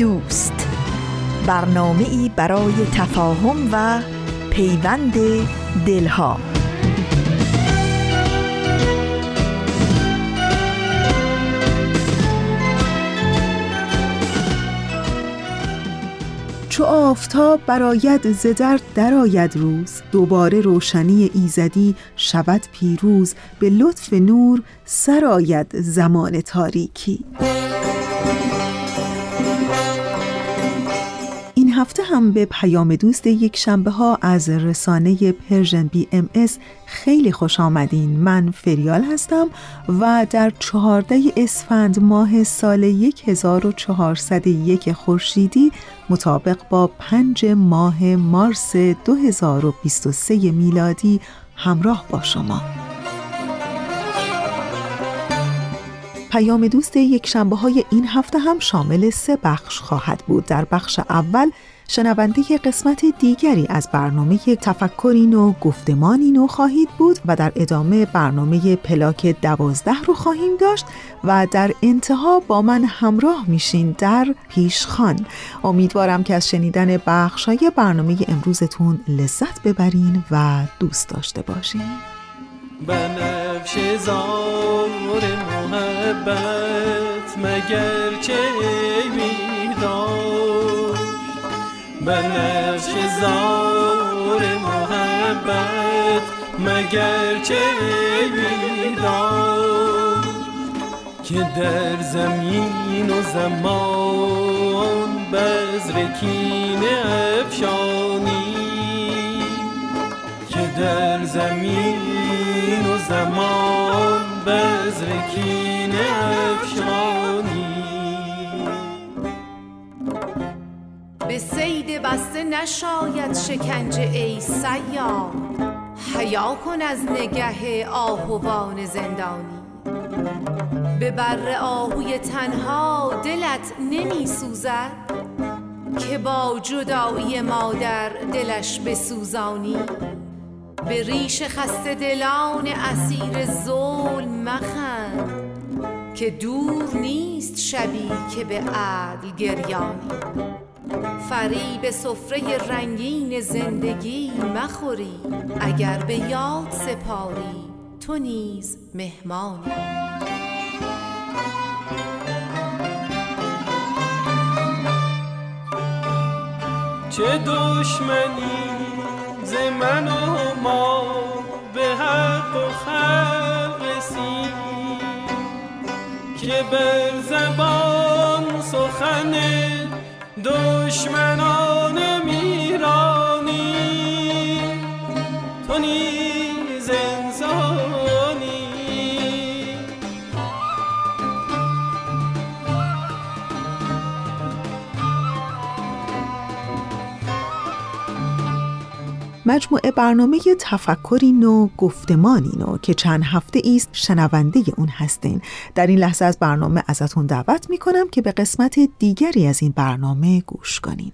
دوست. برنامه ای برای تفاهم و پیوند دلها. چو آفتاب براید ز درد درآید روز دوباره روشنی ایزدی شود پیروز به لطف نور سرآید زمان تاریکی. هفته هم به پیام دوست یک شنبه ها از رسانه Persian BMS خیلی خوش آمدین. من فریال هستم و در چهارده اسفند ماه سال 1401 خورشیدی مطابق با پنج ماه مارس 2023 میلادی همراه با شما. پیام دوست یک شنبه های این هفته هم شامل سه بخش خواهد بود. در بخش اول شنونده قسمت دیگری از برنامه تفکری نو گفتمانی نو خواهید بود و در ادامه برنامه پلاک دوازده رو خواهیم داشت و در انتها با من همراه میشین در پیشخان. امیدوارم که از شنیدن بخشای برنامه امروزتون لذت ببرین و دوست داشته باشین. بنفش زار محبت مگر چه بنفش زار محبت مگر چه بیدار که در زمین و زمان بزرکین افشانی که در زمین زمان بزرکین افشانی. به سید بسته نشاید شکنجه ای سیار حیا کن از نگه آهوان زندانی. به بر آهوی تنها دلت نمی سوزد که با جدایی مادر دلش بسوزانی. به ریش خسته دلان اسیر ظلم مخند که دور نیست شبی که به عدل گریانی. فریب سفره رنگین زندگی مخوری اگر به یاد سپاری تو نیز مهمانی. چه دشمنی ز من و ما به حق و خلق که بر زبان سخن دشمنان مجموعه برنامه تفکری نو گفتمانی نو که چند هفته است شنونده اون هستین. در این لحظه از برنامه ازتون دعوت می کنم که به قسمت دیگری از این برنامه گوش کنین.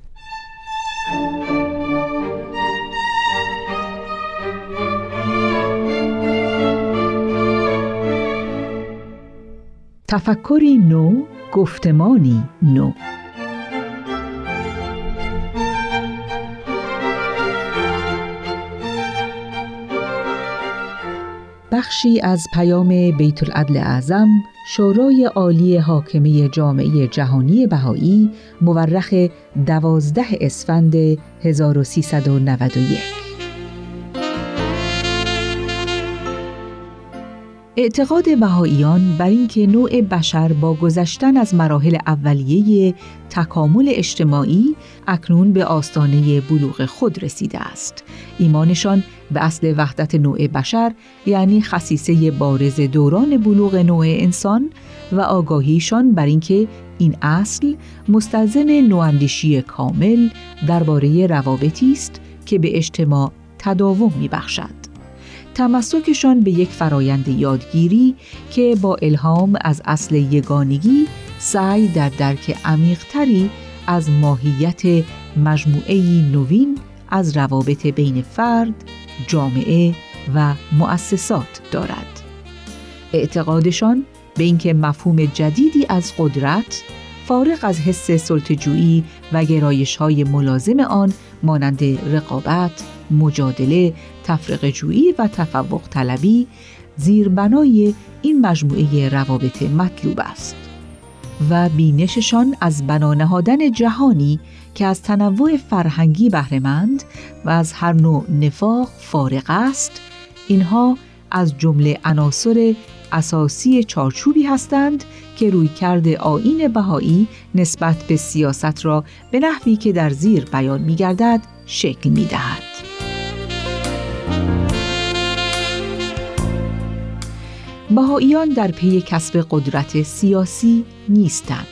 تفکری نو گفتمانی نو. بخشی از پیام بیت العدل اعظم شورای عالی حاکمه جامعه جهانی بهایی مورخ دوازده اسفند 1391 اعتقاد بهاییان بر اینکه نوع بشر با گذشتن از مراحل اولیه تکامل اجتماعی اکنون به آستانه بلوغ خود رسیده است. ایمانشان به اصل وحدت نوع بشر یعنی خصیصه بارز دوران بلوغ نوع انسان و آگاهیشان بر اینکه این اصل مستلزم نواندیشی کامل درباره روابطی است که به اجتماع تداوم میبخشد. تمسکشان به یک فرایند یادگیری که با الهام از اصل یگانگی سعی در درک عمیقتری از ماهیت مجموعه نوین از روابط بین فرد، جامعه و مؤسسات دارد. اعتقادشان به اینکه مفهوم جدیدی از قدرت فارغ از حس سلطجویی و گرایش های ملازم آن مانند رقابت، مجادله، تفرق جویی و تفوق طلبی زیربنای این مجموعه روابط مطلوب است و بینششان از بنا نهادن جهانی که از تنوع فرهنگی بهرهمند و از هر نوع نفاق فارغ است اینها از جمله عناصر اساسی چارچوبی هستند که روی کرده آین بهایی نسبت به سیاست را به نحوی که در زیر بیان می گردد شکل می دهد. بهاییان در پی کسب قدرت سیاسی نیستند.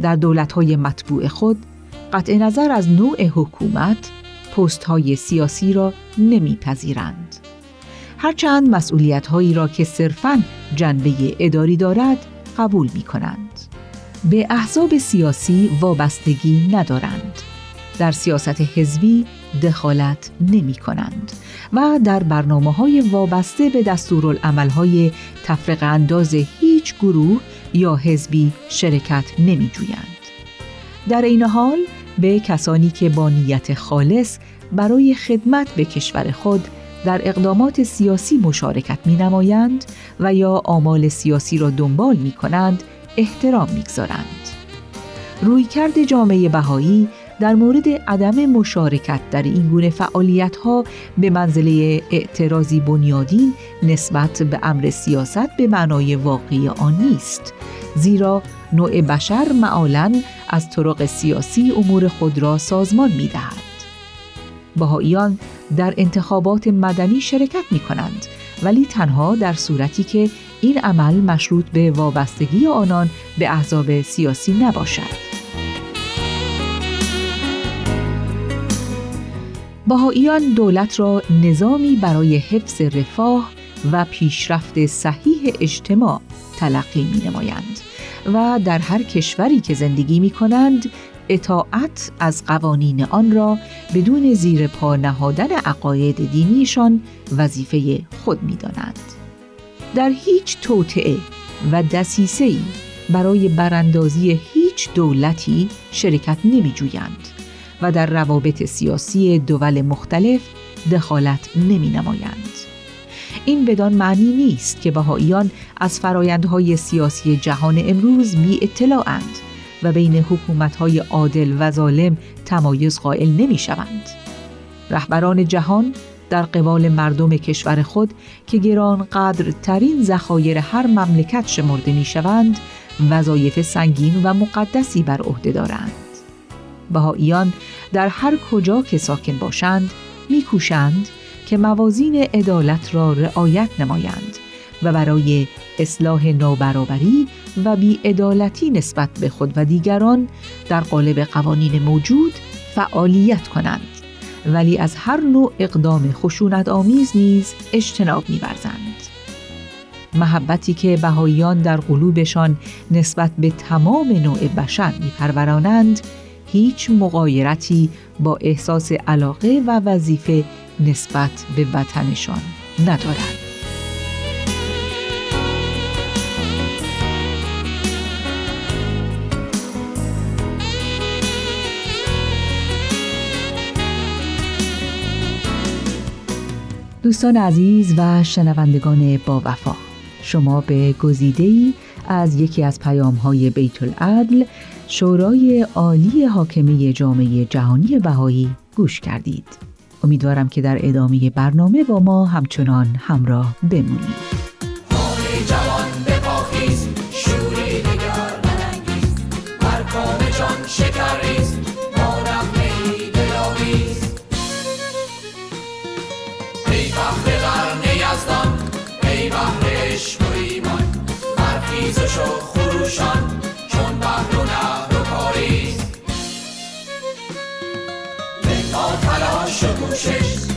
در دولت‌های مطبوع خود قطع نظر از نوع حکومت پست های سیاسی را نمیپذیرند. هرچند مسئولیت هایی را که صرفاً جنبه اداری دارد قبول می کنند. به احزاب سیاسی وابستگی ندارند. در سیاست حزبی دخالت نمی کنند و در برنامه های وابسته به دستورالعمل های تفرق انداز هیچ گروه یا حزبی شرکت نمی جویند. در این حال به کسانی که با نیت خالص برای خدمت به کشور خود در اقدامات سیاسی مشارکت می نمایند و یا آمال سیاسی را دنبال می کنند احترام می گذارند. رویکرد جامعه بهایی در مورد عدم مشارکت در این گونه فعالیت ها به منزله اعتراضی بنیادین نسبت به امر سیاست به معنای واقعی آن نیست زیرا نوع بشر معالا از طرق سیاسی امور خود را سازمان می دهد. بهاییان در انتخابات مدنی شرکت می کنند ولی تنها در صورتی که این عمل مشروط به وابستگی آنان به احزاب سیاسی نباشد. بهاییان دولت را نظامی برای حفظ رفاه و پیشرفت صحیح اجتماع تلقی می نمایند و در هر کشوری که زندگی می کنند اطاعت از قوانین آن را بدون زیر پا نهادن عقاید دینیشان وظیفه خود می دانند. در هیچ توطعه و دسیسه‌ای برای براندازی هیچ دولتی شرکت نمی جویند و در روابط سیاسی دول مختلف دخالت نمی نمایند. این بدان معنی نیست که بهاییان از فرایندهای سیاسی جهان امروز بی اطلاعند و بین حکومتهای عادل و ظالم تمایز قائل نمی شوند. رهبران جهان در قبال مردم کشور خود که گران قدر ترین ذخایر هر مملکت شمرده می شوند وظایف سنگین و مقدسی بر عهده دارند. بهاییان در هر کجا که ساکن باشند میکوشند که موازین عدالت را رعایت نمایند و برای اصلاح نابرابری و بیعدالتی نسبت به خود و دیگران در قالب قوانین موجود فعالیت کنند ولی از هر نوع اقدام خشونت آمیز نیز اجتناب می‌ورزند. محبتی که بهاییان در قلوبشان نسبت به تمام نوع بشر میپرورانند هیچ مقایرتی با احساس علاقه و وظیفه نسبت به وطنشان ندارند. دوستان عزیز و شنوندگان با وفا شما به گزیده از یکی از پیام های بیت العدل شورای عالی حاکمه جامعه جهانی بهایی گوش کردید. امیدوارم که در ادامه برنامه با ما همچنان همراه بمونید. یزدان ای بحر عشق و ایمان برخیز جوش و خروشان تلاش و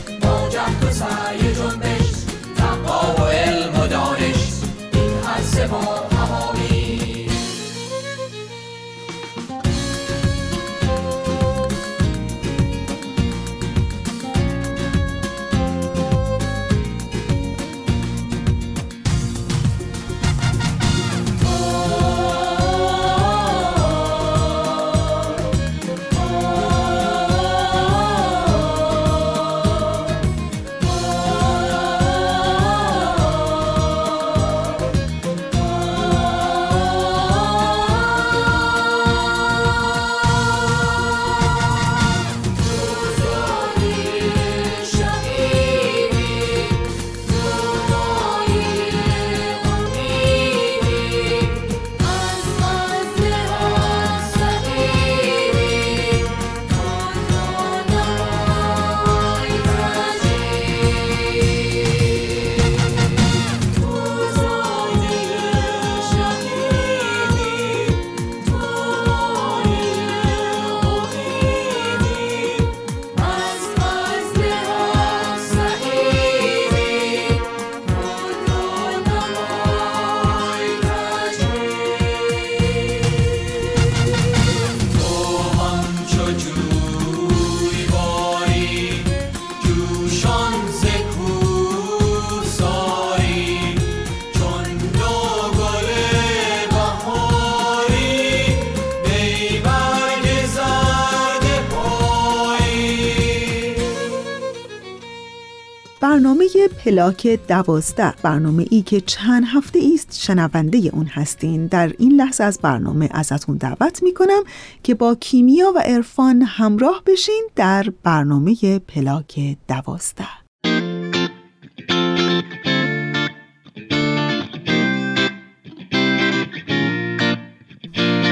پلاک دوازده برنامه ای که چند هفته است شنونده اون هستین. در این لحظه از برنامه ازتون دعوت می کنم که با کیمیا و عرفان همراه بشین در برنامه پلاک دوازده.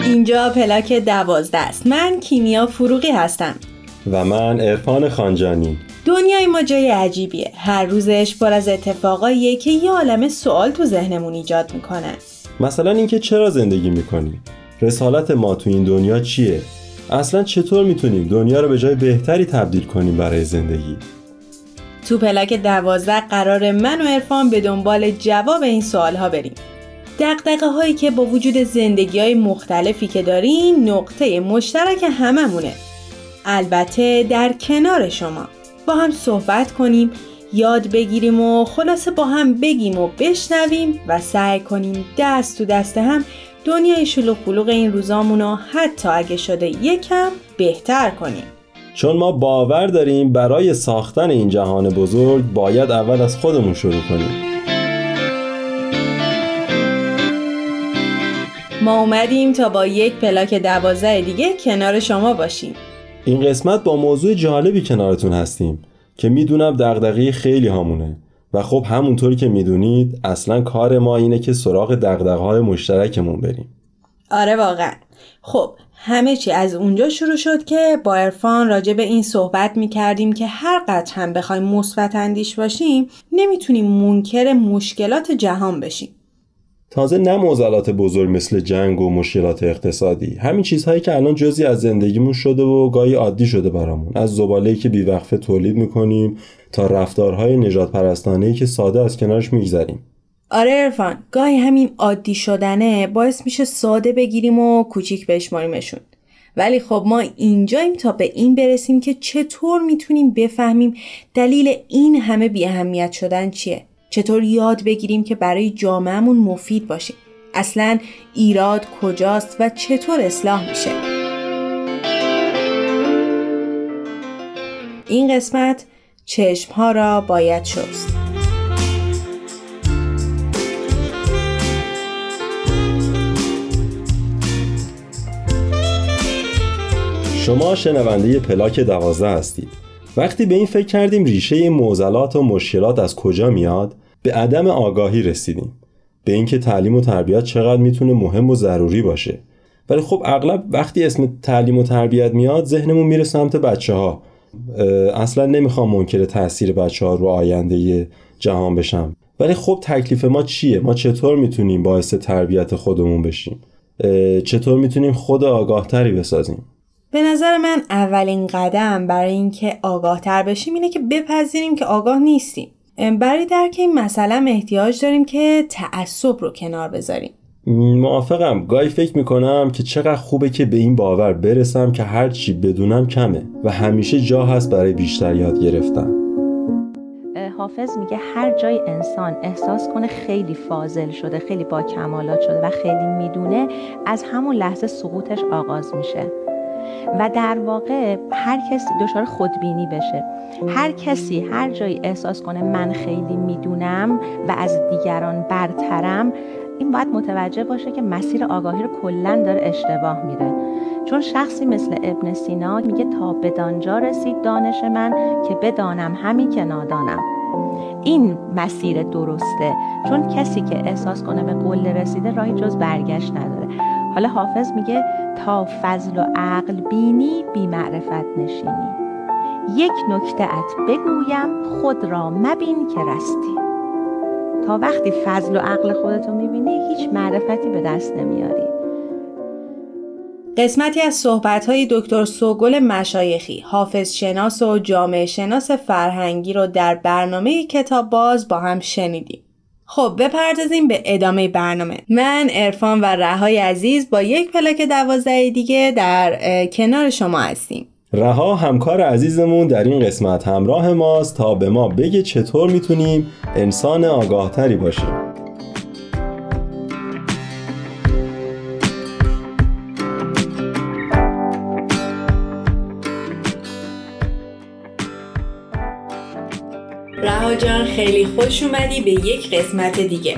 اینجا پلاک دوازده است. من کیمیا فروغی هستم. و من عرفان خانجانی. دنیای ما جای عجیبیه. هر روزش پر از اتفاقاییه که یه عالم سوال تو ذهنمون ایجاد می‌کنن مثلا اینکه چرا زندگی می‌کنیم رسالت ما تو این دنیا چیه؟ اصلا چطور می‌تونیم دنیا رو به جای بهتری تبدیل کنیم برای زندگی؟ تو پلاک دوازده قرار من و عرفان به دنبال جواب این سوال ها بریم. دقدقه هایی که با وجود زندگی های مختلفی که دارین نقطه مشترک هممونه. البته در کنار شما. با هم صحبت کنیم یاد بگیریم و خلاصه با هم بگیم و بشنویم و سعی کنیم دست تو دست هم دنیای شلوغ پلوغ این روزامون رو حتی اگه شده یکم بهتر کنیم. چون ما باور داریم برای ساختن این جهان بزرگ باید اول از خودمون شروع کنیم. ما اومدیم تا با یک پلاک دوازده دیگه کنار شما باشیم. این قسمت با موضوع جالبی کنارتون هستیم که می‌دونم دغدغه خیلی هامونه. و خب همونطوری که می‌دونید اصلا کار ما اینه که سراغ دغدغه های مشترکمون بریم. آره واقعا. خب همه چی از اونجا شروع شد که با عرفان راجع به این صحبت می کردیم که هر قدر هم بخوایم مثبت اندیش باشیم نمی‌تونیم منکر مشکلات جهان بشیم. تازه نه معضلات بزرگ مثل جنگ و مشکلات اقتصادی. همین چیزهایی که الان جزی از زندگیمون شده و گاهی عادی شده برامون. از زباله‌ای که بیوقفه تولید می‌کنیم تا رفتارهای نجات پرستانه‌ای که ساده از کنارش میگذریم. آره عرفان گاهی همین عادی شدنه باعث میشه ساده بگیریم و کوچیک بشماریمشون. ولی خب ما اینجاییم تا به این برسیم که چطور می‌تونیم بفهمیم دلیل این همه بی اهمیت شدن چیه. چطور یاد بگیریم که برای جامعهمون مفید باشیم اصلا ایراد کجاست و چطور اصلاح میشه؟ این قسمت چشم ها را باید شست. شما شنونده پلاک دوازده هستید. وقتی به این فکر کردیم ریشه معضلات و مشکلات از کجا میاد به عدم آگاهی رسیدیم. به اینکه تعلیم و تربیت چقدر می‌تونه مهم و ضروری باشه. ولی خب اغلب وقتی اسم تعلیم و تربیت میاد ذهنمون میره سمت بچه ها اصلا نمی‌خوام منکر تاثیر بچه ها رو آینده جهان بشم. ولی خب تکلیف ما چیه؟ ما چطور می‌تونیم باعث تربیت خودمون بشیم؟ چطور می‌تونیم خود آگاهتری بسازیم؟ به نظر من اولین قدم برای اینکه آگاهتر بشیم اینه که بپذیریم که آگاه نیستیم. برای درک این مسئله احتیاج داریم که تعصب رو کنار بذاریم. موافقم. گاهی فکر می‌کنم که چقدر خوبه که به این باور برسم که هر چی بدونم کمه و همیشه جا هست برای بیشتر یاد گرفتن. حافظ میگه هر جای انسان احساس کنه خیلی فاضل شده خیلی با کمالات شده و خیلی می‌دونه از همون لحظه سقوطش آغاز میشه. و در واقع هر کسی دچار خودبینی بشه. هر کسی هر جایی احساس کنه من خیلی می‌دونم و از دیگران برترم این باید متوجه باشه که مسیر آگاهی رو کلا داره اشتباه میره چون شخصی مثل ابن سینا میگه تا بدانجا رسید دانش من که بدانم همین که نادانم. این مسیر درسته. چون کسی که احساس کنه به قله رسیده راهی جز برگشت نداره. حالا حافظ میگه تا فضل و عقل بینی بی معرفت نشینی. یک نکته ات بگویم خود را مبین که رستی. تا وقتی فضل و عقل خودتو می‌بینی هیچ معرفتی به دست نمیاری. قسمتی از صحبت‌های دکتر سوگل مشایخی حافظ شناس و جامعه شناس فرهنگی رو در برنامه کتاب باز با هم شنیدیم. خب بپردازیم به ادامه برنامه. من ارفان و رهای عزیز با یک پلاک دوازده دیگه در کنار شما هستیم. رها همکار عزیزمون در این قسمت همراه ماست تا به ما بگه چطور می‌تونیم انسان آگاهتری باشیم. رها جان خیلی خوش اومدی به یک قسمت دیگه.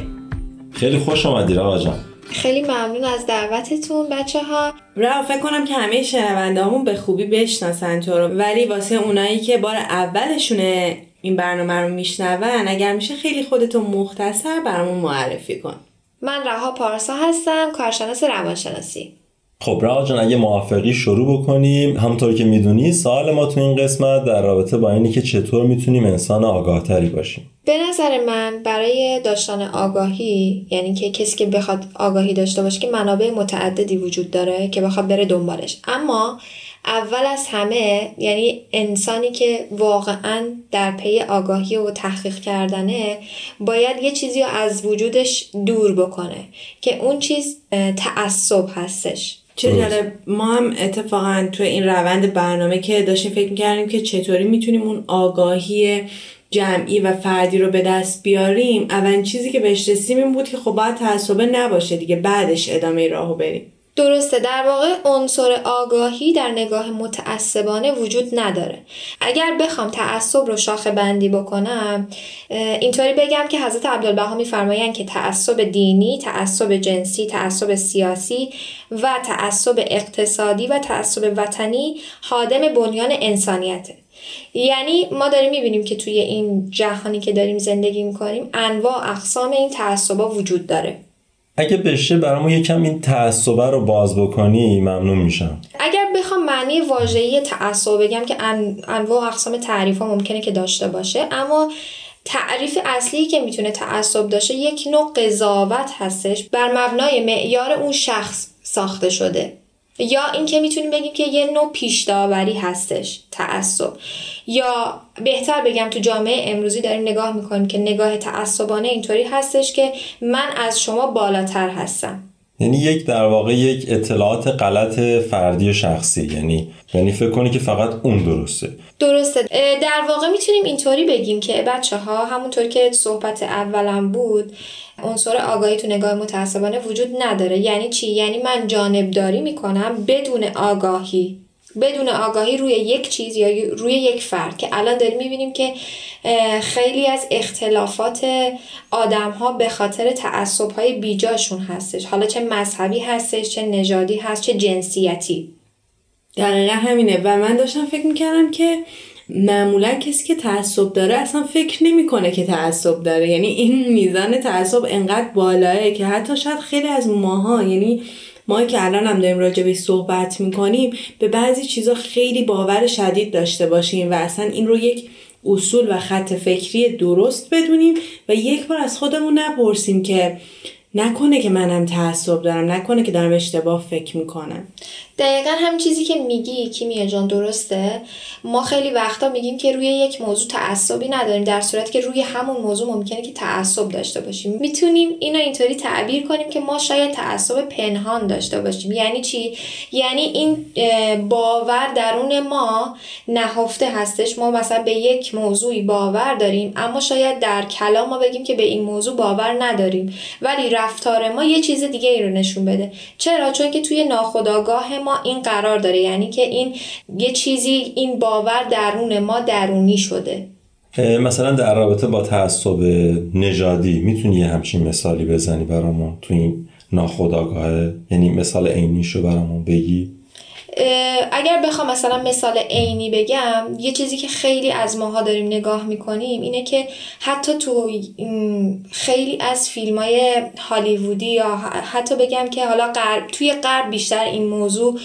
خیلی خوش اومدی رها جان. خیلی ممنون از دعوتتون بچه ها رها فکر کنم که همه شنونده همون به خوبی بشناسن تو رو. ولی واسه اونایی که بار اولشونه این برنامه رو میشنون اگر میشه خیلی خودتو مختصر برامون معرفی کن. من رها پارسا هستم کارشناس روانشناسی. خب رها جان اگه موافقی شروع بکنیم. همونطور که می‌دونی سوال ما تو این قسمت در رابطه با اینی که چطور می‌تونیم انسان آگاهتری باشیم. به نظر من برای داشتن آگاهی یعنی که کسی که بخواد آگاهی داشته باشه که منابع متعددی وجود داره که بخواد بره دنبالش. اما اول از همه یعنی انسانی که واقعا در پی آگاهی و تحقیق کردنه باید یه چیزی رو از وجودش دور بکنه که اون چیز تعصب هستش. چه جالب. ما هم اتفاقا تو این روند برنامه که داشتیم فکر می‌کردیم که چطوری می‌تونیم اون آگاهی جمعی و فردی رو به دست بیاریم. اولین چیزی که بهش رسیم این بود که خب باید تعصبه نباشه دیگه بعدش ادامه راهو بریم. درسته. در واقع عنصر آگاهی در نگاه متعصبانه وجود نداره. اگر بخوام تعصب رو شاخه بندی بکنم اینطوری بگم که حضرت عبدالبها میفرمایند که تعصب دینی تعصب جنسی تعصب سیاسی و تعصب اقتصادی و تعصب وطنی حادم بنیان انسانیته. یعنی ما داریم می‌بینیم که توی این جهانی که داریم زندگی می‌کنیم انواع اقسام این تعصبا وجود داره. اگه بشه برامون یکم این تعصبه رو باز بکنی ممنون میشم. اگر بخوام معنی واژه‌ای تعصب بگم که انواع اقسام تعریف ها ممکنه که داشته باشه اما تعریف اصلی که می‌تونه تعصب داشته یک نوع قضاوت هستش. بر مبنای معیار اون شخص ساخته شده. یا اینکه می‌تونیم بگیم که یه نوع پیش داوری هستش تعصب. یا بهتر بگم تو جامعه امروزی داریم نگاه می‌کنیم که نگاه تعصبانه اینطوری هستش که من از شما بالاتر هستم. یعنی یک در واقع یک اطلاعات غلط فردی و شخصی. یعنی یعنی فکر کنی که فقط اون درسته. درسته. در واقع می‌تونیم اینطوری بگیم که بچه ها همونطور که صحبت اولم بود عنصر آگاهی تو نگاه متعصبانه وجود نداره. یعنی چی؟ یعنی من جانبداری می‌کنم بدون آگاهی. بدون آگاهی روی یک چیز یا روی یک فرد. که الان داریم می‌بینیم که خیلی از اختلافات آدم ها به خاطر تعصب های بیجاشون هستش. حالا چه مذهبی هستش چه نژادی هست چه جنسیتی. دقیقا همینه. و من داشتم فکر می‌کردم که معمولا کسی که تعصب داره اصلا فکر نمی‌کنه که تعصب داره. یعنی این میزان تعصب انقدر بالاه که حتی شاید خیلی از ماها یعنی ما که الان هم داریم راجع به صحبت می‌کنیم به بعضی چیزا خیلی باور شدید داشته باشیم و اصلا این رو یک اصول و خط فکری درست بدونیم و یک بار از خودمون نپرسیم که نکنه که منم تعصب دارم نکنه که دارم اشتباه فکر می‌کنم. دقیقا هم چیزی که میگی کیمیا جان درسته؟ ما خیلی وقتا میگیم که روی یک موضوع تعصبی نداریم در صورتی که روی همون موضوع ممکنه که تعصب داشته باشیم. می‌تونیم اینو اینطوری تعبیر کنیم که ما شاید تعصب پنهان داشته باشیم. یعنی چی؟ یعنی این باور درون ما نهفته هستش. ما مثلا به یک موضوعی باور داریم اما شاید در کلام ما بگیم که به این موضوع باور نداریم. ولی رفتار ما یه چیز دیگه ای رو نشون بده. چرا؟ چون که توی ناخودآگاه ما این قرار داره یعنی که این یه چیزی این باور درون ما درونی شده. مثلا در رابطه با تعصب نژادی می‌تونی یه همچین مثالی بزنی برامون تو این ناخودآگاه؟ یعنی مثال عینیشو برامون بگی. اگر بخوام مثلا مثال عینی بگم یه چیزی که خیلی از ماها داریم نگاه می‌کنیم اینه که حتی تو خیلی از فیلم های هالیوودی یا حتی بگم که حالا غرب توی غرب بیشتر این موضوع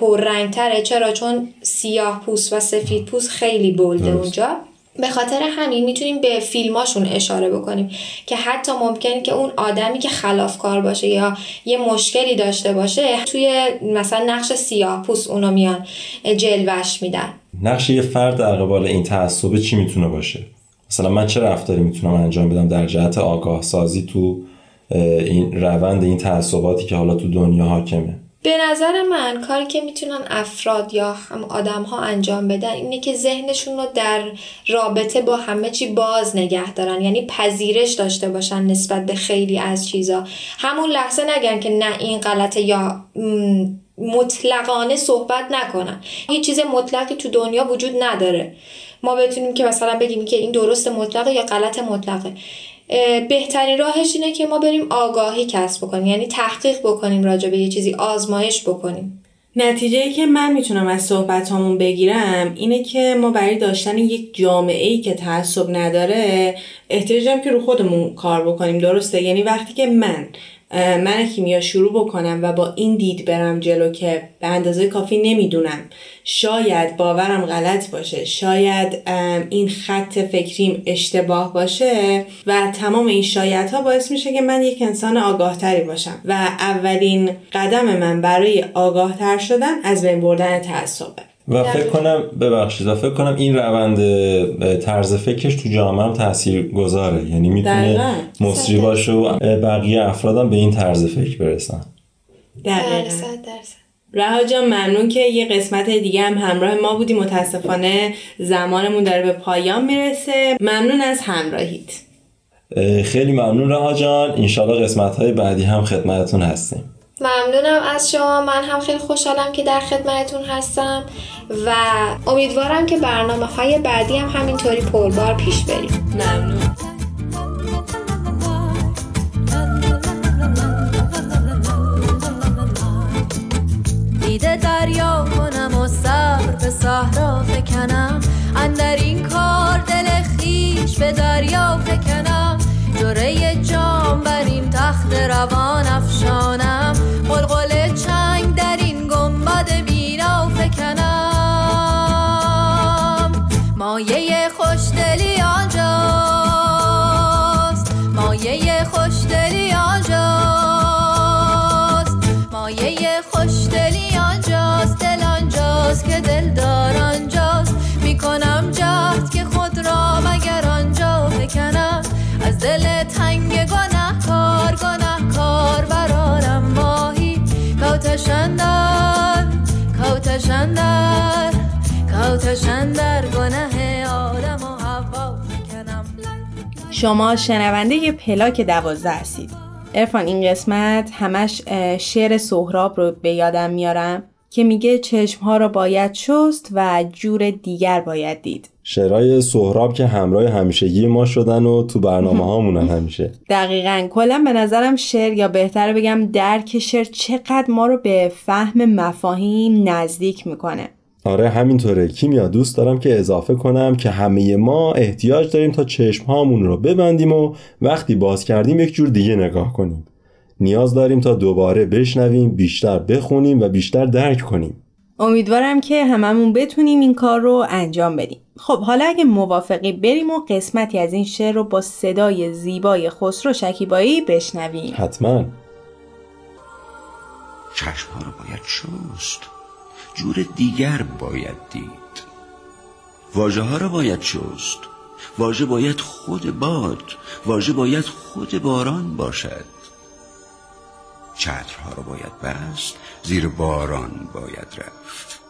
پررنگتره. چرا؟ چون سیاه پوست و سفید پوست خیلی بلده اونجا. به خاطر همین می‌تونیم به فیلماشون اشاره بکنیم که حتی ممکنه که اون آدمی که خلافکار باشه یا یه مشکلی داشته باشه توی مثلا نقش سیاه پوست اونو میان جلوش میدن. نقش یه فرد در قبال این تعصب چی می‌تونه باشه؟ مثلا من چه رفتاری می‌تونم انجام بدم در جهت آگاه سازی تو این روند این تعصباتی که حالا تو دنیا حاکمه؟ به نظر من کاری که می‌تونن افراد یا هم آدم ها انجام بدن اینه که ذهنشون رو در رابطه با همه چی باز نگه دارن. یعنی پذیرش داشته باشن نسبت به خیلی از چیزا. همون لحظه نگن که نه این غلطه یا مطلقانه صحبت نکنن. هیچ چیز مطلقی تو دنیا وجود نداره. ما بتونیم که مثلا بگیم که این درست مطلقه یا غلط مطلقه. بهترین راهش اینه که ما بریم آگاهی کسب بکنیم. یعنی تحقیق بکنیم راجع به یه چیزی آزمایش بکنیم. نتیجه که من می‌تونم از صحبت همون بگیرم اینه که ما برای داشتن یک جامعه ای که تعصب نداره احتیاجم که رو خودمون کار بکنیم. درسته؟ یعنی وقتی که من من کیمیا شروع بکنم و با این دید برم جلو که به اندازه کافی نمی‌دونم. شاید باورم غلط باشه. شاید این خط فکریم اشتباه باشه و تمام این شایدها باعث میشه که من یک انسان آگاهتری باشم و اولین قدم من برای آگاهتر شدن از بین بردن تعصبه. و فکر کنم ببخشید و فکر کنم این روند طرز فکرش تو جامعه هم تاثیر گذاره یعنی می‌تونه مصری باشه و بقیه افرادم به این طرز فکر برسن. درصد رها جان ممنون که یه قسمت دیگه هم همراه ما بودی. متاسفانه زمانمون داره به پایان می‌رسه. ممنون از همراهیت. خیلی ممنون رها جان. انشالله قسمت های بعدی هم خدمتتون هستیم. ممنونم از شما. من هم خیلی خوشحالم که در خدمتتون هستم. و امیدوارم که برنامه های بعدی هم همینطوری پربار پیش بریم. ممنون. دیده دریا کنم و صبر به صحرا فکنم. اندر این کار دل خیش به دریا فکنم. جره جام بر این تخت روان. آدم و شما شنونده پلاک دوازده هستید. ارفان این قسمت همش شعر سهراب رو به یادم میارم که میگه چشمها رو باید شست و جور دیگر باید دید. شعرهای سهراب که همراه همیشگی ما شدن و تو برنامه هامونن همیشه. دقیقا. کلا به نظرم شعر یا بهتر بگم درک شعر چقدر ما رو به فهم مفاهیم نزدیک می‌کنه. آره همینطوره. کیمیا دوست دارم که اضافه کنم که همه ما احتیاج داریم تا چشم هامون رو ببندیم و وقتی باز کردیم یک جور دیگه نگاه کنیم. نیاز داریم تا دوباره بشنویم بیشتر بخونیم و بیشتر درک کنیم. امیدوارم که هممون بتونیم این کار رو انجام بدیم. خب حالا اگه موافقی بریم و قسمتی از این شعر رو با صدای زیبای خسرو شکیبایی بشنویم. حتما. چشمها رو باید شست جور دیگر باید دید. واژه ها رو باید شست. واژه باید خود باد. واژه باید خود باران باشد. چترها رو باید بست. زیر باران باید رفت.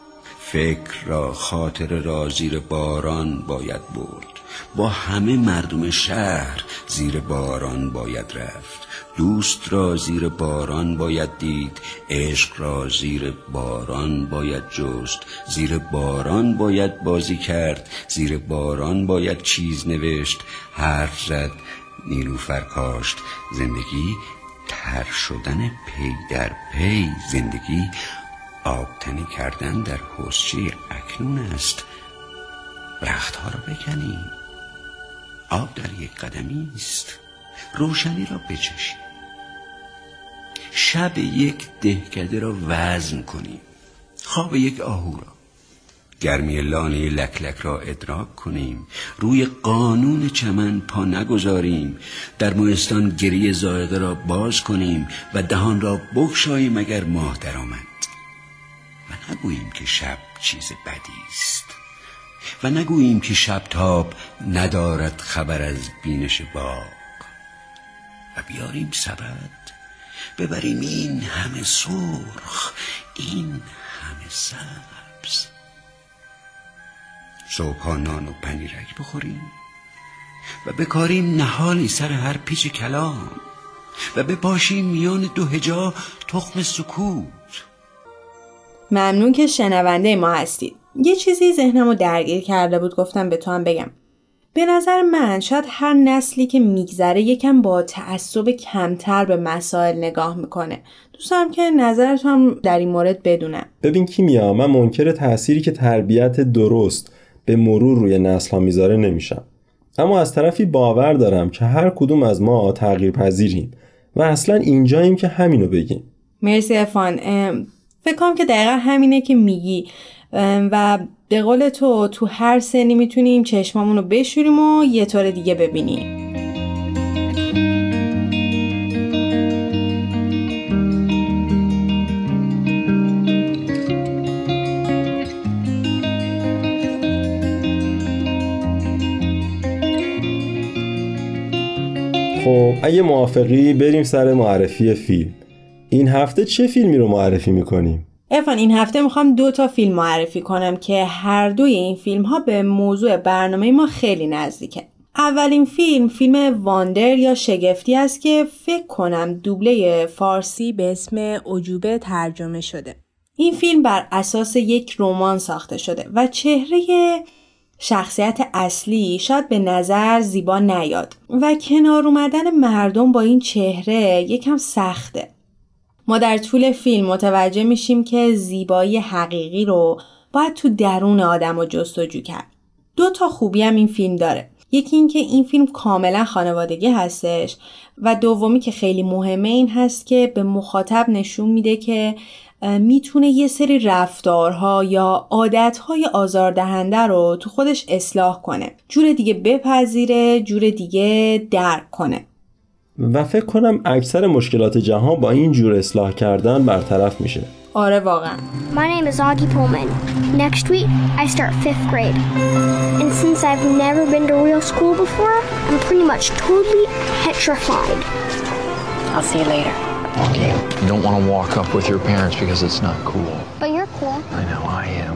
فکر را خاطر را زیر باران باید برد. با همه مردم شهر زیر باران باید رفت. دوست را زیر باران باید دید عشق را زیر باران باید جست. زیر باران باید بازی کرد زیر باران باید چیز نوشت. حرف زد نیلوفر کاشت زندگی تر شدن پی در پی. زندگی آبتنی کردن در حسچه اکنون است. رختها را بکنیم آب در یک قدمی است. روشنی را بچشیم شب یک دهکده را وزن کنیم. خواب یک آهو را. گرمی لانه لکلک را ادراک کنیم. روی قانون چمن پا نگذاریم. در موستان گریه زایده را باز کنیم و دهان را بگشاییم اگر ماه درآمد و نگوییم که شب چیز بدی است. و نگوییم که شب تاب ندارد خبر از بینش باغ. و بیاریم سبد ببریم این همه سرخ این همه سبز. صبحها نان و پنیرک بخوریم و بکاریم نهالی سر هر پیچ کلام و بپاشیم میان دو هجا تخم سکوت. ممنون که شنونده ما هستید. یه چیزی ذهنمو درگیر کرده بود گفتم به تو هم بگم. به نظر من شاید هر نسلی که میگذره یکم با تعصب کمتر به مسائل نگاه می‌کنه. دوستم که نظرت هم در این مورد بدونم. ببین کیمیا من منکر تأثیری که تربیت درست به مرور روی نسل ها می‌ذاره نمیشم. اما از طرفی باور دارم که هر کدوم از ما تغییر پذیریم و اصلا اینجاییم که همینو بگیم. مرسی افان فکر کنم که دقیقا همینه که میگی. و به قول تو تو هر سنی می‌تونیم چشمامون رو بشوریم و یه طور دیگه ببینیم خب اگه موافقی بریم سر معرفی فیلم این هفته چه فیلمی رو معرفی می‌کنیم؟ ارفان این هفته می‌خوام دو تا فیلم معرفی کنم که هر دوی این فیلم ها به موضوع برنامه ما خیلی نزدیکه. اولین فیلم فیلم واندر یا شگفتی است که فکر کنم دوبله فارسی به اسم عجوبه ترجمه شده. این فیلم بر اساس یک رمان ساخته شده و چهره شخصیت اصلی شاید به نظر زیبا نیاد و کنار اومدن مردم با این چهره یکم سخته. ما در طول فیلم متوجه میشیم که زیبایی حقیقی رو باید تو درون آدم و جستجو کرد. دو تا خوبی هم این فیلم داره. یکی اینکه این فیلم کاملا خانوادگی هستش و دومی که خیلی مهمه این هست که به مخاطب نشون میده که می‌تونه یه سری رفتارها یا عادتهای آزاردهنده رو تو خودش اصلاح کنه جور دیگه بپذیره جور دیگه درک کنه و فکر کنم اکثر مشکلات جهان با این جور اصلاح کردن برطرف میشه آره واقعا My name is Augie Pullman. Next week, I start fifth grade. And since I've never been to real school before, I'm pretty much totally petrified. I'll see you later. Okay, you don't want to walk up with your parents because it's not cool. But you're cool. I know I am,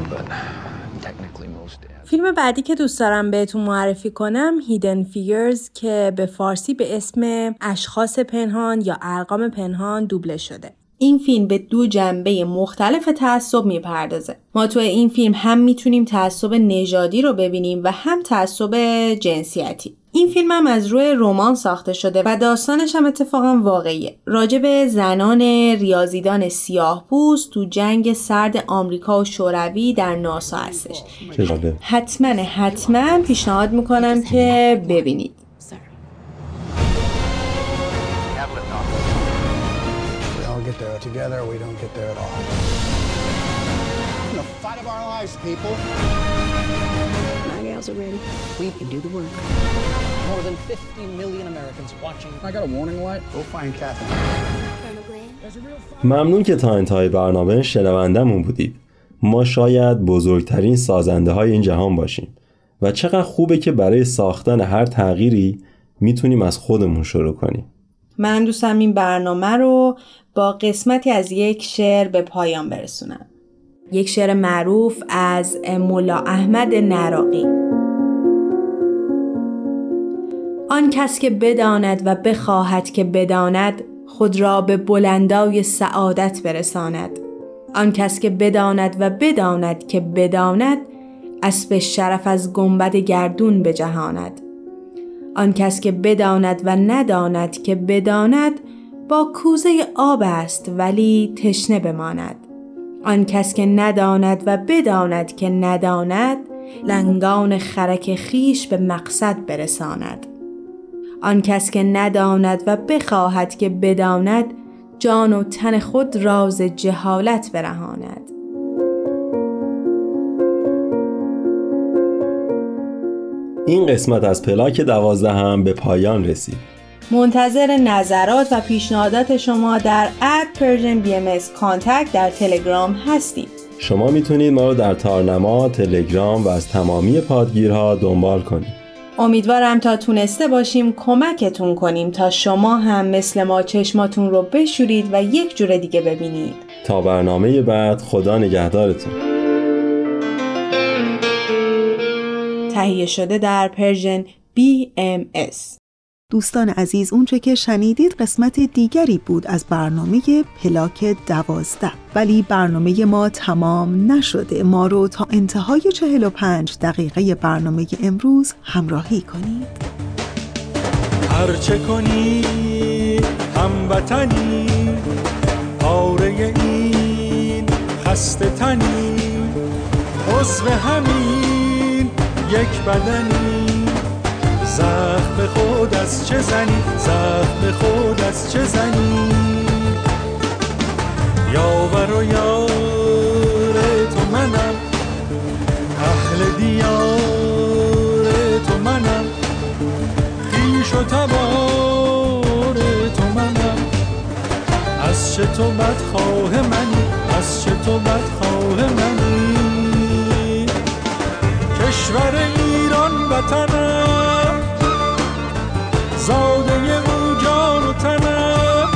فیلم بعدی که دوست دارم بهتون معرفی کنم هیدن فیگرز که به فارسی به اسم اشخاص پنهان یا ارقام پنهان دوبله شده. این فیلم به دو جنبه مختلف تعصب می‌پردازه. ما تو این فیلم هم می‌تونیم تعصب نژادی رو ببینیم و هم تعصب جنسیتی. این فیلم هم از روی رمان ساخته شده و داستانش هم اتفاقا واقعیه. راجع به زنان ریاضیدان سیاه پوست تو جنگ سرد آمریکا و شوروی در ناسا هستش. حتما حتما پیشنهاد می‌کنم که ببینید. We all get there together, we don't get there at all. in the fight of our lives, people. My gals are ready. We can do the work. More than 50 million Americans watching. I got a warning light. Go find Kathy. ممنون که تا انتهای برنامه شنوندمون بودید ما شاید بزرگترین سازنده های این جهان باشیم و چقدر خوبه که برای ساختن هر تغییری می‌تونیم از خودمون شروع کنیم من دوستم این برنامه رو با قسمتی از یک شعر به پایان برسونم یک شعر معروف از ملا احمد نراقی آن کس که بداند و بخواهد که بداند خود را به بلندای سعادت برساند. آن کس که بداند و بداند که بداند اسب شرف از گنبد گردون بجهاند. آن کس که بداند و نداند که بداند با کوزه آب است ولی تشنه بماند. آن کس که نداند و بداند که نداند لنگان خرک خیش به مقصد برساند. آن کس که نداند و بخواهد که بداند جان و تن خود را از جهالت برهاند. این قسمت از پلاک دوازده هم به پایان رسید. منتظر نظرات و پیشنهادات شما در at Persian BMS contact در تلگرام هستیم. شما می‌تونید ما رو در تارنما، تلگرام و از تمامی پادگیرها دنبال کنید. امیدوارم تا تونسته باشیم کمکتون کنیم تا شما هم مثل ما چشماتون رو بشورید و یک جور دیگه ببینید. تا برنامه بعد خدا نگهدارتون. تهیه شده در پرژن BMS دوستان عزیز اونچه که شنیدید قسمت دیگری بود از برنامه پلاک دوازده. ولی برنامه ما تمام نشده. ما رو تا انتهای 45 دقیقه برنامه امروز همراهی کنید. هرچه کنی هموطنی پاره این خسته تنی عضو همین یک بدنی. زخم خود از چه زنی؟ زخم خود از چه زنی؟ یاور و یار تو منم اهل دیار تو منم خیش و تبار تو منم. از چه تو بدخواه منی؟ از چه تو بدخواه منی؟ کشور ایران وطنم زاده او جان و تنم.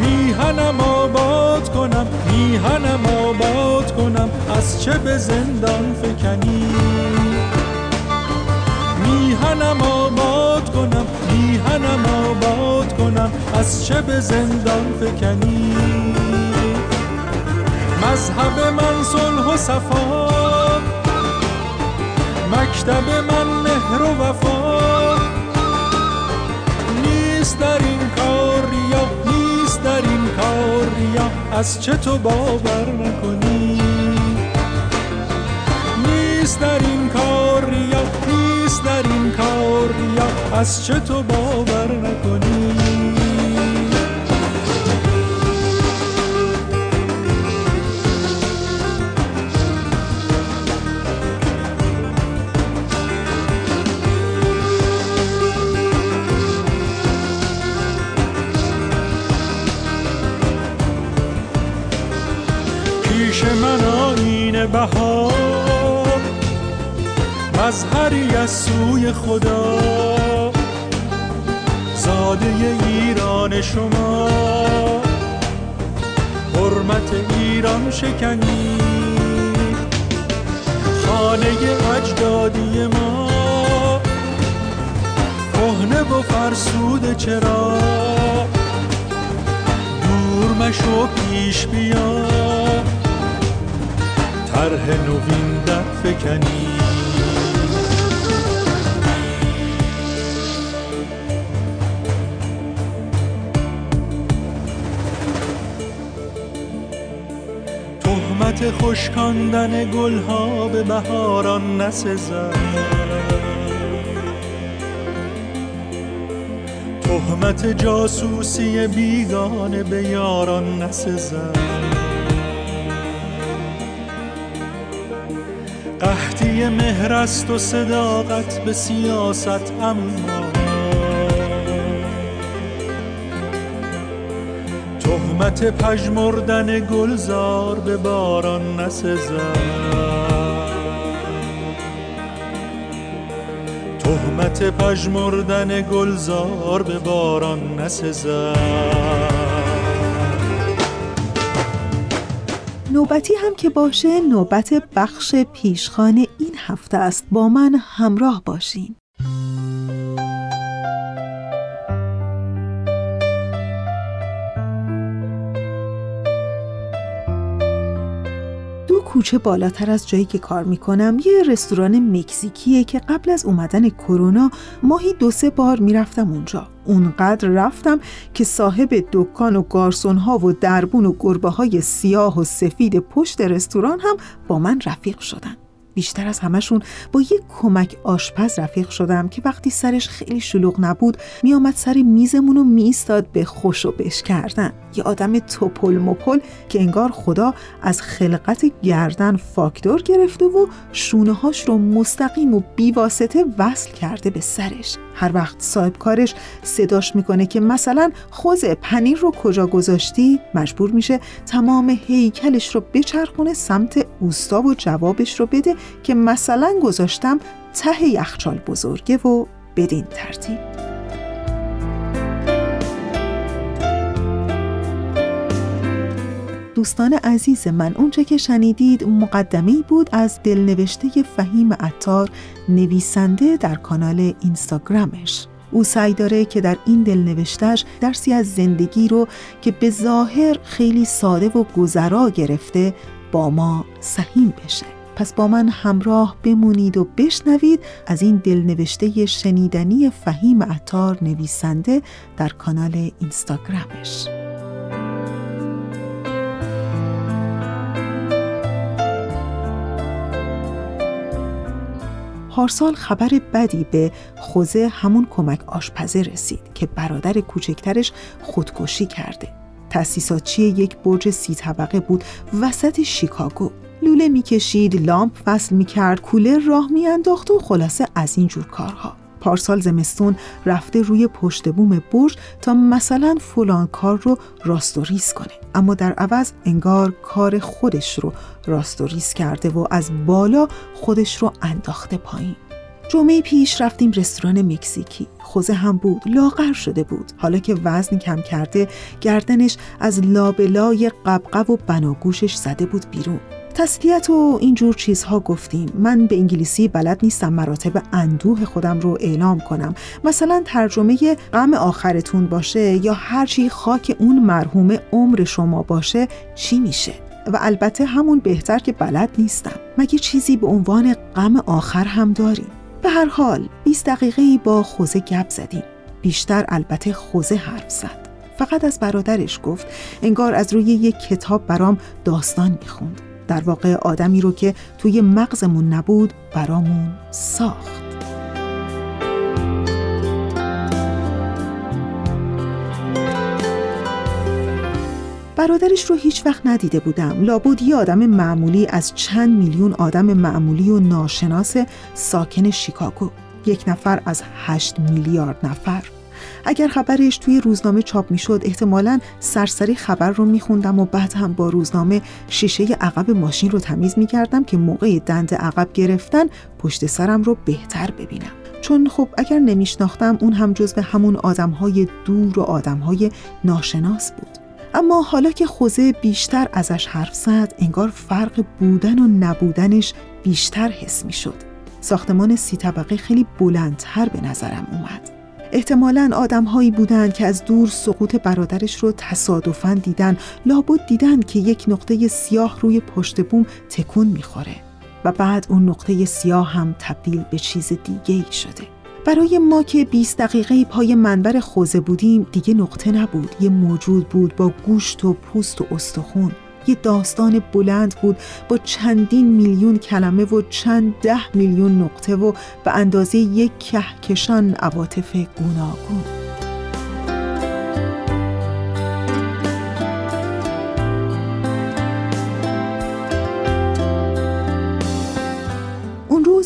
میهنم آباد کنم میهنم آباد کنم از چه به زندان فکنی؟ میهنم آباد کنم میهنم آباد کنم از چه به زندان فکنی؟ مذهب من صلح و صفا مکتب من مهر و وفا. از چه تو باور نکنی؟ نیست در این کار ریا نیست در این کار ریا از چه تو باور نکنی؟ پیش من آین بهار. مظهری از سوی خدا. زاده ایران شما. حرمت ایران شکنی. خانه اجدادی ما. کهنه و فرسوده چرا؟ دور مشو پیش بیا. طرح نوین در فکنی. تهمت خشکاندن گلها به بهاران نسزد. تهمت جاسوسی بیگانه به یاران نسزد. قحطی مهر است و صداقت به سیاست اما تهمت پژمردن گلزار به باران نسزد. تهمت پژمردن گلزار به باران نسزد. نوبتی هم که باشه نوبت بخش پیشخان هفته است. با من همراه باشین. دو کوچه بالاتر از جایی که کار می‌کنم یه رستوران مکزیکیه که قبل از اومدن کرونا ماهی دو سه بار می‌رفتم اونجا. اونقدر رفتم که صاحب دکان و گارسون ها و دربون و گربه های سیاه و سفید پشت رستوران هم با من رفیق شدن. بیشتر از همشون با یک کمک آشپز رفیق شدم که وقتی سرش خیلی شلوغ نبود میآمد سر میزمون و میستاد به خوش و بش کردن. یه آدم توپل مپل که انگار خدا از خلقت گردن فاکتور گرفته و شونه هاش رو مستقیم و بیواسطه وصل کرده به سرش. هر وقت صاحب کارش صداش می‌کنه که مثلا خوز پنیر رو کجا گذاشتی؟ مجبور میشه تمام هیکلش رو بچرخونه سمت اوستا و جوابش رو بده که مثلا گذاشتم ته یخچال بزرگه و بدین ترتیب. دوستان عزیز من اونچه که شنیدید مقدمی بود از دلنوشته فهیم عطار نویسنده در کانال اینستاگرامش. او سعی داره که در این دلنوشتش درسی از زندگی رو که به ظاهر خیلی ساده و گذرا گرفته با ما سهیم بشه. پس با من همراه بمونید و بشنوید از این دلنوشته شنیدنی فهیم عطار نویسنده در کانال اینستاگرامش پارسال خبر بدی به خوزه همون کمک آشپزه رسید که برادر کوچکترش خودکشی کرده. تأسیساتچی یک برج سی طبقه بود وسط شیکاگو. لوله می‌کشید، لامپ وصل می‌کرد، کولر راه میانداخت و خلاصه از این جور کارها. پارسال زمستون رفته روی پشت بوم برج تا مثلا فلان کار رو راست و ریس کنه. اما در عوض انگار کار خودش رو راست و ریس کرده و از بالا خودش رو انداخته پایین. جمعه پیش رفتیم رستوران مکزیکی. خوزه هم بود لاغر شده بود. حالا که وزن کم کرده گردنش از لابلای غبغب و بناگوشش زده بود بیرون. تسلیت و اینجور چیزها گفتیم. من به انگلیسی بلد نیستم مراتب اندوه خودم رو اعلام کنم. مثلا ترجمه غم آخرتون باشه یا هرچی خاک اون مرحوم عمر شما باشه چی میشه؟ و البته همون بهتر که بلد نیستم. مگه چیزی به عنوان غم آخر هم داریم؟ به هر حال 20 دقیقه با خوزه گپ زدیم. بیشتر البته خوزه حرف زد. فقط از برادرش گفت انگار از روی یک کتاب برام داستان می‌خوند. در واقع آدمی رو که توی مغزمون نبود برامون ساخت. برادرش رو هیچ وقت ندیده بودم. لابد یه آدم معمولی از چند میلیون آدم معمولی و ناشناس ساکن شیکاگو. یک نفر از هشت میلیارد نفر. اگر خبرش توی روزنامه چاپ می‌شد احتمالا سرسری خبر رو میخوندم و بعد هم با روزنامه شیشه عقب ماشین رو تمیز می‌کردم که موقع دند عقب گرفتن پشت سرم رو بهتر ببینم چون خب اگر نمیشناختم اون هم جز به همون آدمهای دور و آدمهای ناشناس بود اما حالا که خوزه بیشتر ازش حرف زد انگار فرق بودن و نبودنش بیشتر حس می شد. ساختمان سی طبقه خیلی بلندتر به نظرم اومد. احتمالا آدم هایی بودند که از دور سقوط برادرش رو تصادفاً دیدن لابد دیدن که یک نقطه سیاه روی پشت بوم تکون می‌خوره و بعد اون نقطه سیاه هم تبدیل به چیز دیگه ای شده. برای ما که 20 دقیقه پای منبر خوزه بودیم دیگه نقطه نبود. یه موجود بود با گوشت و پوست و استخون. یه داستان بلند بود با چندین میلیون کلمه و چند ده میلیون نقطه و به اندازه یک کهکشان عواطف گوناگون.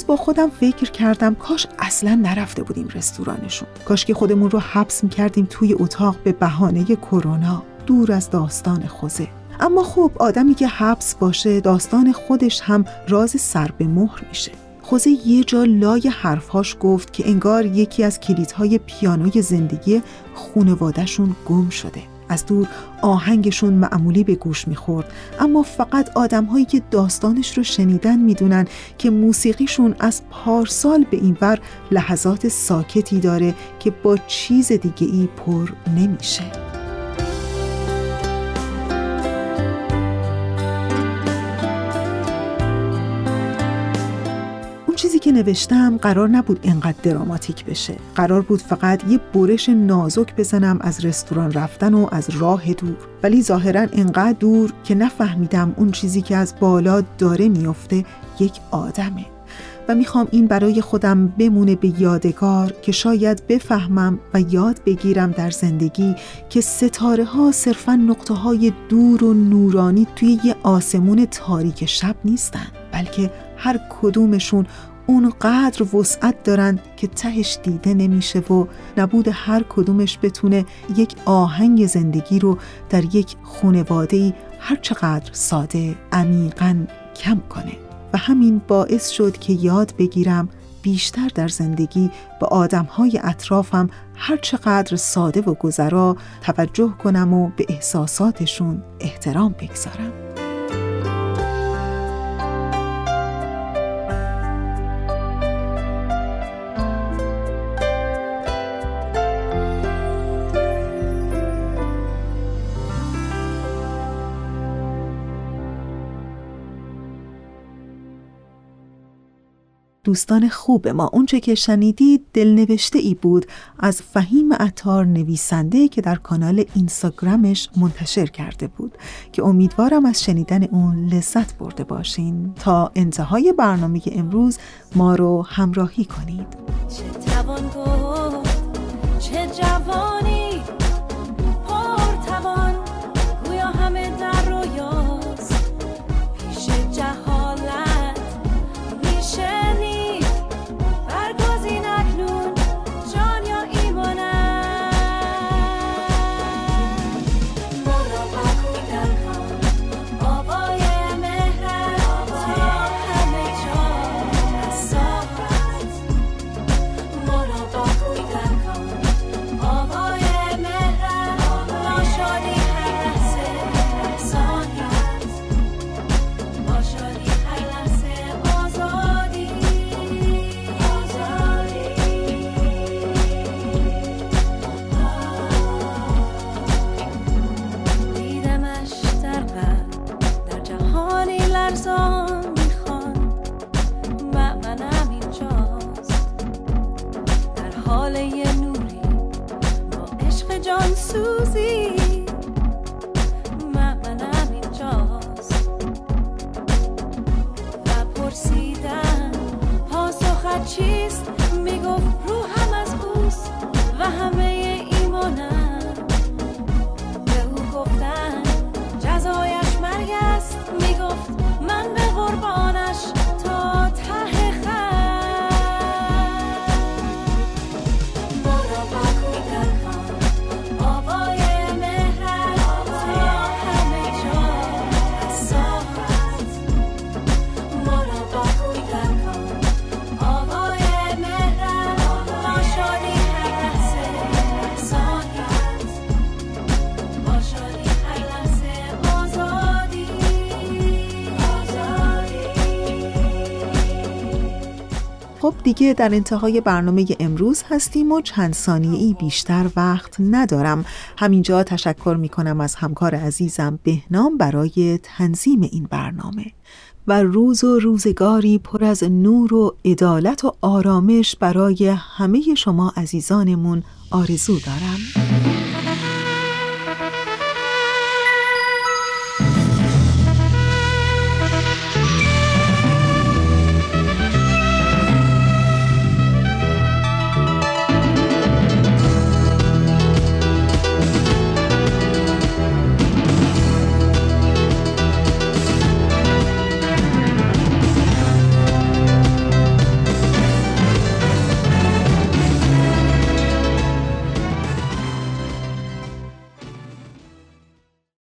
با خودم فکر کردم کاش اصلا نرفته بودیم رستورانشون. کاش که خودمون رو حبس می‌کردیم توی اتاق به بهانه کرونا. دور از داستان خوزه. اما خب آدمی که حبس باشه داستان خودش هم راز سر به مهر میشه. خوزه یه جا لای حرفهاش گفت که انگار یکی از کلیدهای پیانوی زندگی خونوادهشون گم شده. از دور آهنگشون معمولی به گوش می‌خورد اما فقط آدمهایی که داستانش رو شنیدن می‌دونن که موسیقیشون از پارسال به این ور لحظات ساکتی داره که با چیز دیگه ای پر نمیشه. چیزی که نوشتم قرار نبود اینقدر دراماتیک بشه. قرار بود فقط یه برش نازک بزنم از رستوران رفتن و از راه دور. ولی ظاهرا اینقدر دور که نفهمیدم اون چیزی که از بالا داره میفته یک آدمه. و می‌خوام این برای خودم بمونه به یادگار که شاید بفهمم و یاد بگیرم در زندگی که ستاره ها صرفا نقطه های دور و نورانی توی یه آسمون تاریک شب نیستن بلکه هر کدومشون اونقدر وسعت دارن که تهش دیده نمیشه و نبود هر کدومش بتونه یک آهنگ زندگی رو در یک خونواده هر چقدر ساده عمیقا کم کنه و همین باعث شد که یاد بگیرم بیشتر در زندگی به آدمهای اطرافم هر چقدر ساده و گذرا توجه کنم و به احساساتشون احترام بگذارم. دوستان خوب ما. اونچه که شنیدید دلنوشته ای بود از فهیم عطار نویسنده که در کانال اینستاگرامش منتشر کرده بود. که امیدوارم از شنیدن اون لذت برده باشین. تا انتهای برنامه امروز ما رو همراهی کنید. چه توان گفت چه جوانی دیگه در انتهای برنامه امروز هستیم و چند ثانیه ای بیشتر وقت ندارم. همینجا تشکر می کنم از همکار عزیزم بهنام برای تنظیم این برنامه. و روز و روزگاری پر از نور و عدالت و آرامش برای همه شما عزیزانمون آرزو دارم.